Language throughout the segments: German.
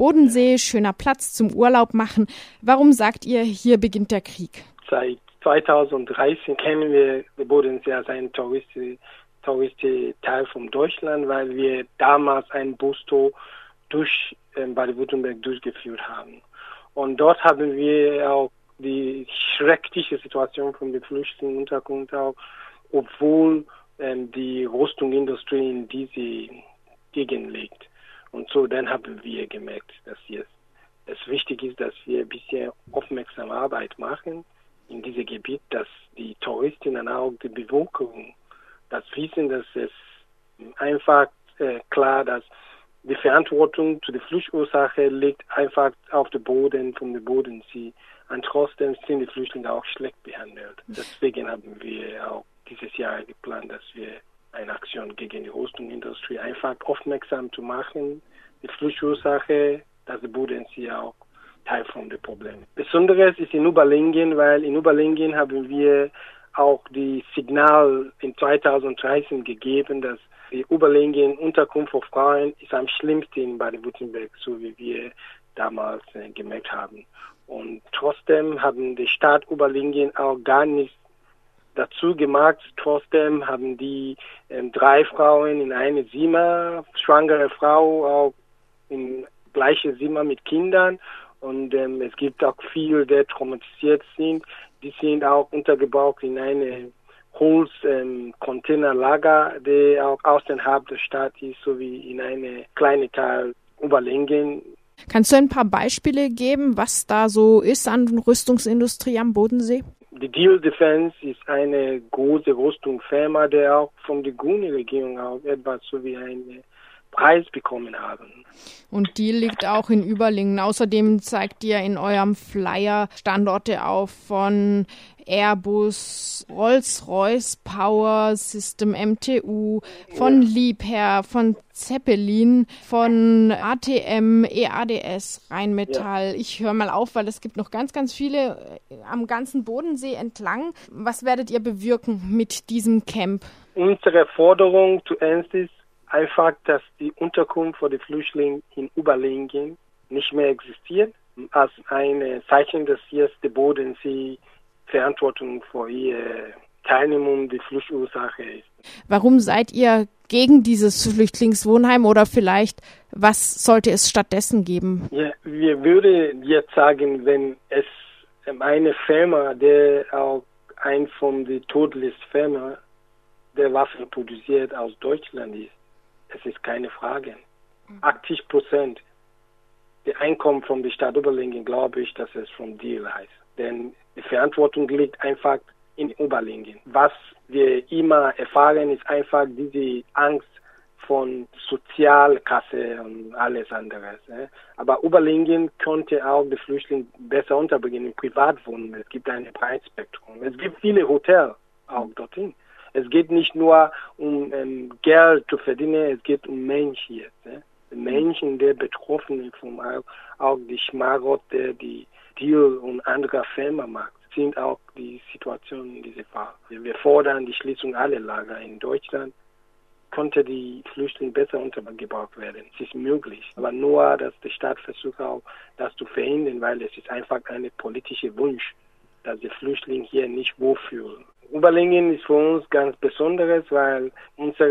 Bodensee, schöner Platz zum Urlaub machen. Warum sagt ihr, hier beginnt der Krieg? Seit 2013 kennen wir den Bodensee als einen touristische, touristische Teil von Deutschland, weil wir damals ein Busto durch äh, Baden-Württemberg durchgeführt haben. Und dort haben wir auch die schreckliche Situation von den Flüchtlingsunterkunft auch, obwohl ähm, die Rüstungsindustrie in diese Gegend liegt. Und so dann haben wir gemerkt, dass jetzt es wichtig ist, dass wir ein bisschen aufmerksame Arbeit machen in diesem Gebiet, dass die Touristinnen auch die Bevölkerung das wissen, dass es einfach äh, klar, dass die Verantwortung zu der Fluchtursache liegt einfach auf dem Boden der Bodensee. Und trotzdem sind die Flüchtlinge auch schlecht behandelt. Deswegen haben wir auch dieses Jahr geplant, dass wir eine Aktion gegen die Rüstungsindustrie einfach aufmerksam zu machen. Die Fluchtursache, dass die Bodensee auch Teil von dem Problem. Besonderes ist in Oberlingen, weil in Oberlingen haben wir auch die Signal in 2013 gegeben, dass die Oberlingen Unterkunft für Frauen ist am schlimmsten in Baden-Württemberg, so wie wir damals äh, gemerkt haben. Und trotzdem haben die Stadt Oberlingen auch gar nichts dazu gemacht. Trotzdem haben die ähm, drei Frauen in eine Zimmer, schwangere Frau auch in gleiche Zimmer mit Kindern. Und ähm, es gibt auch viele, die traumatisiert sind. Die sind auch untergebaut in eine Holz-Containerlager, ähm, der auch außerhalb der Stadt ist, sowie in eine kleine Teil Oberlingen. Kannst du ein paar Beispiele geben, was da so ist an Rüstungsindustrie am Bodensee? Die Deal Defense ist eine große Rüstungsfirma, der auch von der Grünen-Regierung auch etwas so wie eine Preis bekommen haben. Und die liegt auch in Überlingen. Außerdem zeigt ihr in eurem Flyer Standorte auf von Airbus, Rolls-Royce, Power System, MTU, von Liebherr, von Zeppelin, von ATM, EADS, Rheinmetall. Ja. Ich höre mal auf, weil es gibt noch ganz, ganz viele äh, am ganzen Bodensee entlang. Was werdet ihr bewirken mit diesem Camp? Unsere Forderung zuerst ist, einfach, dass die Unterkunft für die Flüchtlinge in Überlingen nicht mehr existiert, als ein Zeichen, dass jetzt der Bodensee Verantwortung für ihre Teilnehmung die Fluchtursache ist. Warum seid ihr gegen dieses Flüchtlingswohnheim oder vielleicht was sollte es stattdessen geben? Ja, wir würden jetzt sagen, wenn es eine Firma, der auch ein von den Todlistfirmen der Waffen produziert aus Deutschland ist, es ist keine Frage. 80 Prozent der Einkommen von der Stadt Oberlingen glaube ich, dass es vom Deal heißt. Denn die Verantwortung liegt einfach in Oberlingen. Was wir immer erfahren, ist einfach diese Angst von Sozialkasse und alles andere. Aber Oberlingen könnte auch die Flüchtlinge besser unterbringen in Privatwohnungen. Es gibt ein breites Spektrum. Es gibt viele Hotels auch dorthin. Es geht nicht nur um ähm, Geld zu verdienen, es geht um Menschen jetzt. Ne? Menschen, die betroffen sind, vom, auch die Schmarotte, die Deal und andere Firmen macht, sind auch die Situation in diesem Fall. Wir fordern die Schließung aller Lager in Deutschland. Konnte die Flüchtlinge besser untergebracht werden. Es ist möglich. Aber nur, dass der Staat versucht auch, das zu verhindern, weil es ist einfach ein politischer Wunsch, dass die Flüchtlinge hier nicht wohlfühlen. Oberlingen ist für uns ganz Besonderes, weil unser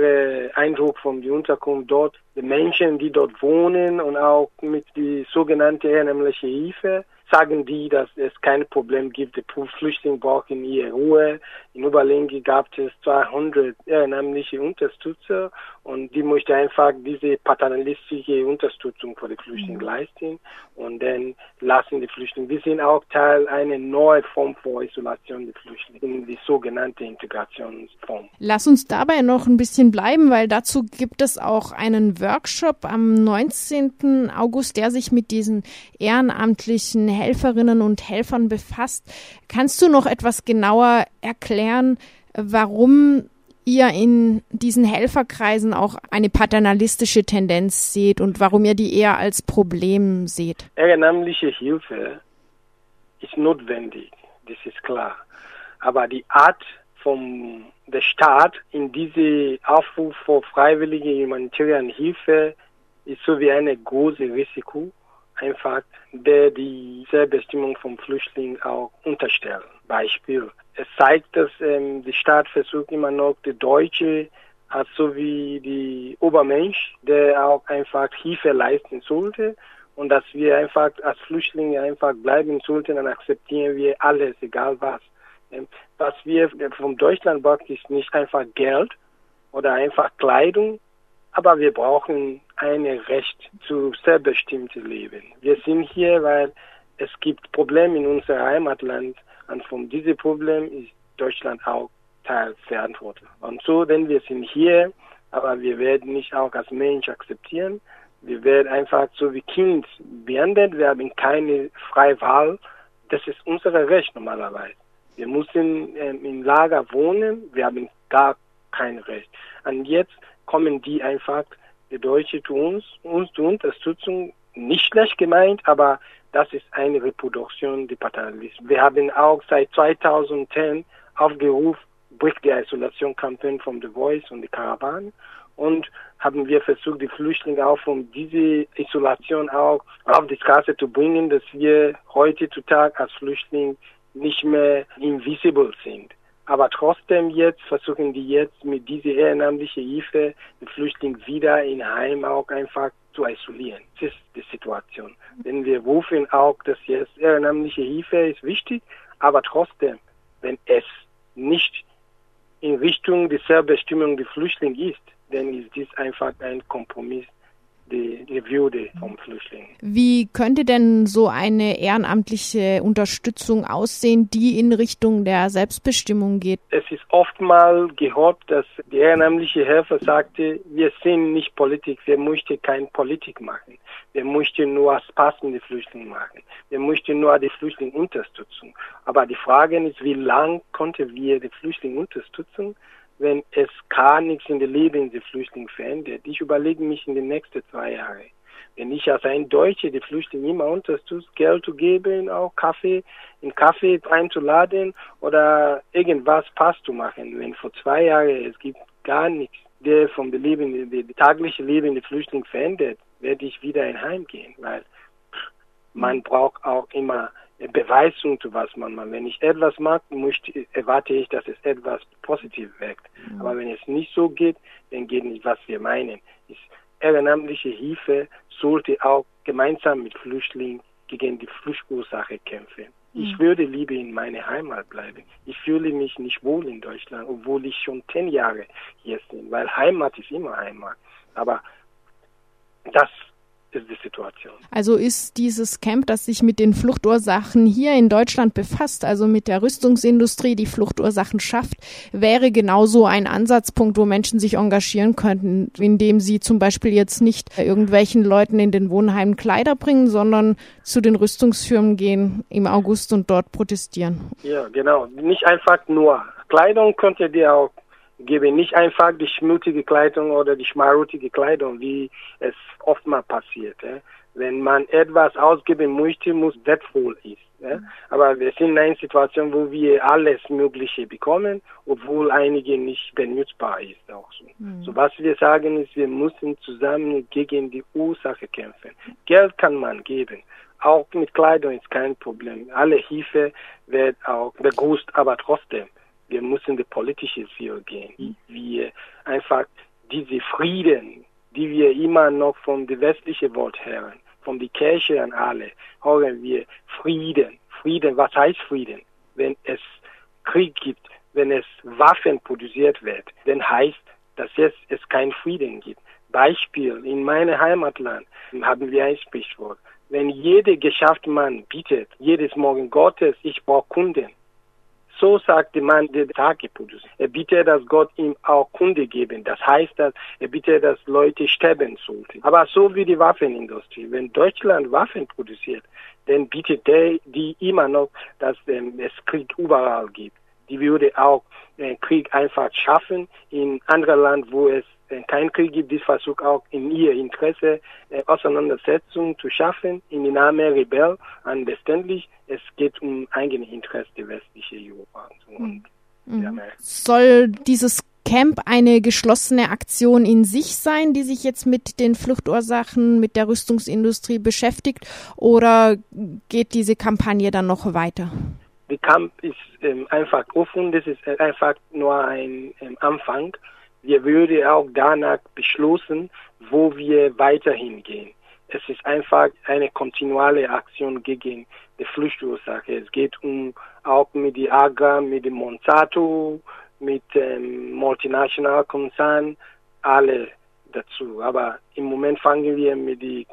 Eindruck von der Unterkunft dort, die Menschen, die dort wohnen und auch mit die sogenannte ehrenamtliche Hilfe, sagen die, dass es kein Problem gibt. Die Flüchtlinge brauchen ihre Ruhe. In Oberlengi gab es 200 ehrenamtliche Unterstützer und die möchten einfach diese paternalistische Unterstützung für die Flüchtlinge mhm. leisten und dann lassen die Flüchtlinge. Wir sind auch Teil einer neuen Form von Isolation der Flüchtlinge, die sogenannte Integrationsform. Lass uns dabei noch ein bisschen bleiben, weil dazu gibt es auch einen Workshop am 19. August, der sich mit diesen ehrenamtlichen Helferinnen und Helfern befasst. Kannst du noch etwas genauer erklären, warum ihr in diesen Helferkreisen auch eine paternalistische Tendenz seht und warum ihr die eher als Problem seht? Ehrenamtliche Hilfe ist notwendig, das ist klar. Aber die Art vom der Staat in diese Aufruf für freiwillige humanitäre Hilfe ist so wie ein großes Risiko einfach, der die Selbstbestimmung von Flüchtlingen auch unterstellen. Beispiel. Es zeigt, dass ähm, die Staat versucht immer noch die Deutsche als so wie die Obermensch, der auch einfach Hilfe leisten sollte und dass wir einfach als Flüchtlinge einfach bleiben sollten, dann akzeptieren wir alles, egal was. Ähm, was wir von Deutschland brauchen, ist nicht einfach Geld oder einfach Kleidung, aber wir brauchen ein Recht zu selbstbestimmten Leben. Wir sind hier, weil es gibt Probleme in unserem Heimatland und von diesem Problem ist Deutschland auch Teil verantwortlich. Und so, denn wir sind hier, aber wir werden nicht auch als Mensch akzeptieren. Wir werden einfach so wie Kind behandelt. Wir haben keine freie Wahl. Das ist unser Recht normalerweise. Wir müssen ähm, im Lager wohnen. Wir haben gar kein Recht. Und jetzt kommen die einfach, die Deutsche zu uns, uns zur Unterstützung, nicht schlecht gemeint, aber das ist eine Reproduktion des Paternalismus. Wir haben auch seit 2010 aufgerufen, Break the Isolation Campaign von The Voice und die Karawan und haben wir versucht, die Flüchtlinge auch von dieser Isolation auch auf die Straße zu bringen, dass wir heutzutage als Flüchtling nicht mehr invisible sind. Aber trotzdem jetzt versuchen die jetzt mit dieser ehrenamtlichen Hilfe die Flüchtlinge wieder in Heim auch einfach zu isolieren. Das ist die Situation. Denn wir rufen auch, dass jetzt ehrenamtliche Hilfe ist wichtig, aber trotzdem, wenn es nicht in Richtung der Selbstbestimmung der Flüchtlinge ist, dann ist dies einfach ein Kompromiss die, die Würde vom Flüchtling. Wie könnte denn so eine ehrenamtliche Unterstützung aussehen, die in Richtung der Selbstbestimmung geht? Es ist oftmals gehört, dass die ehrenamtliche Helfer sagte, wir sind nicht Politik, wir möchten keine Politik machen. Wir möchten nur Spaß mit den Flüchtlingen machen. Wir möchten nur die Flüchtlinge unterstützen. Aber die Frage ist, wie lange konnten wir die Flüchtlinge unterstützen? Wenn es gar nichts in der Leben der Flüchtlinge verändert. Ich überlege mich in den nächsten zwei Jahren. Wenn ich als ein Deutscher die Flüchtlinge immer unterstütze, Geld zu geben, auch Kaffee, in Kaffee einzuladen oder irgendwas Pass zu machen. Wenn vor zwei Jahren es gibt gar nichts, der vom Leben, der tagliche Leben der Flüchtlinge verändert, werde ich wieder in Heim gehen, weil man braucht auch immer Beweisung zu was man macht. Wenn ich etwas mag, möchte, erwarte ich, dass es etwas positiv wirkt. Mhm. Aber wenn es nicht so geht, dann geht nicht, was wir meinen. Ist ehrenamtliche Hilfe sollte auch gemeinsam mit Flüchtlingen gegen die Fluchtursache kämpfen. Mhm. Ich würde lieber in meiner Heimat bleiben. Ich fühle mich nicht wohl in Deutschland, obwohl ich schon zehn Jahre hier bin, weil Heimat ist immer Heimat. Aber das ist die Situation. Also ist dieses Camp, das sich mit den Fluchtursachen hier in Deutschland befasst, also mit der Rüstungsindustrie, die Fluchtursachen schafft, wäre genauso ein Ansatzpunkt, wo Menschen sich engagieren könnten, indem sie zum Beispiel jetzt nicht irgendwelchen Leuten in den Wohnheimen Kleider bringen, sondern zu den Rüstungsfirmen gehen im August und dort protestieren. Ja, genau. Nicht einfach nur. Kleidung könnte dir auch gebe nicht einfach die schmutzige Kleidung oder die schmarutige Kleidung, wie es oftmals passiert. Ja. Wenn man etwas ausgeben möchte, muss wertvoll ist. Ja. Aber wir sind in einer Situation, wo wir alles Mögliche bekommen, obwohl einige nicht benutzbar ist. Auch so. Mhm. so was wir sagen ist, wir müssen zusammen gegen die Ursache kämpfen. Geld kann man geben. Auch mit Kleidung ist kein Problem. Alle Hilfe wird auch begrüßt, aber trotzdem wir müssen die politische Ziel gehen. Wir einfach diese Frieden, die wir immer noch von der westlichen Welt hören, von der Kirche an alle, hören wir Frieden. Frieden, was heißt Frieden? Wenn es Krieg gibt, wenn es Waffen produziert wird, dann heißt, dass jetzt es keinen Frieden gibt. Beispiel, in meinem Heimatland haben wir ein Sprichwort. Wenn jeder Geschäftsmann bietet, jedes Morgen Gottes, ich brauche Kunden, so sagt der Mann, der Tage produziert. Er bittet, dass Gott ihm auch Kunde geben. Das heißt, dass er bittet, dass Leute sterben sollten. Aber so wie die Waffenindustrie. Wenn Deutschland Waffen produziert, dann bietet der die immer noch, dass ähm, es Krieg überall gibt. Die würde auch äh, Krieg einfach schaffen in anderen Land, wo es wenn kein Krieg gibt, die versucht auch in ihr Interesse äh, Auseinandersetzungen zu schaffen in den Namen Rebell. Letztendlich, es geht um eigene Interesse der westlichen Europa. Und, mhm. Soll dieses Camp eine geschlossene Aktion in sich sein, die sich jetzt mit den Fluchtursachen, mit der Rüstungsindustrie beschäftigt, oder geht diese Kampagne dann noch weiter? Die Camp ist ähm, einfach offen, das ist einfach nur ein ähm, Anfang. Wir würden auch danach beschlossen, wo wir weiterhin gehen. Es ist einfach eine kontinuale Aktion gegen die Fluchtursache. Es geht um auch mit die Agra, mit dem Monsanto, mit dem Multinational Konzern, alle dazu. Aber im Moment fangen wir mit dem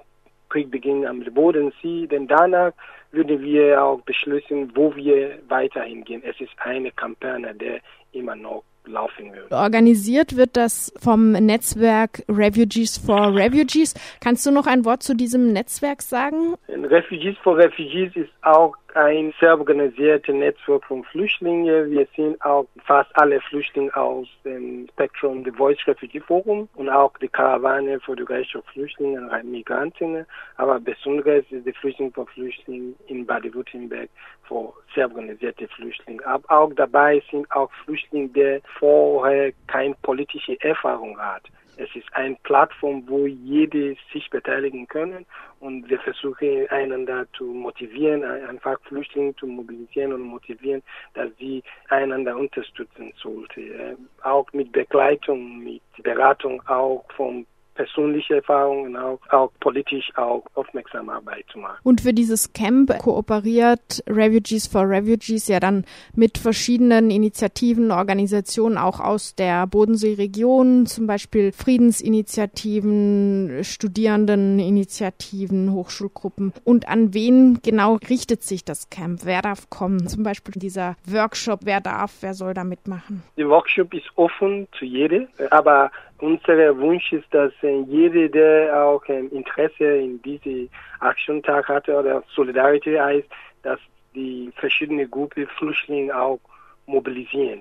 Kriegbeginn am Bodensee, denn danach würden wir auch beschließen, wo wir weiterhin gehen. Es ist eine Kampagne, der immer noch laufen wird. Organisiert wird das vom Netzwerk Refugees for Refugees. Kannst du noch ein Wort zu diesem Netzwerk sagen? Refugees for Refugees ist auch ein sehr organisiertes Netzwerk von Flüchtlingen. Wir sind auch fast alle Flüchtlinge aus dem Spektrum The Voice Refugee Forum und auch die Karawane für die Rechte Flüchtlinge und Migranten. Aber besonders ist die Flüchtling für Flüchtlinge in Baden-Württemberg für sehr organisierte Flüchtlinge. Aber auch dabei sind auch Flüchtlinge, die vorher keine politische Erfahrung hat. Es ist eine Plattform, wo jede sich beteiligen können und wir versuchen einander zu motivieren, einfach Flüchtlinge zu mobilisieren und motivieren, dass sie einander unterstützen sollte. Auch mit Begleitung, mit Beratung auch vom persönliche Erfahrungen, auch, auch politisch auch aufmerksam Arbeit zu machen. Und für dieses Camp kooperiert Refugees for Refugees ja dann mit verschiedenen Initiativen, Organisationen auch aus der Bodenseeregion, zum Beispiel Friedensinitiativen, Studierendeninitiativen, Hochschulgruppen. Und an wen genau richtet sich das Camp? Wer darf kommen? Zum Beispiel dieser Workshop, wer darf, wer soll da mitmachen? Der Workshop ist offen zu jedem, aber unser Wunsch ist, dass äh, jeder, der auch ähm, Interesse in diese Aktionstag hatte oder Solidarität heißt, dass die verschiedenen Gruppen Flüchtlinge auch mobilisieren.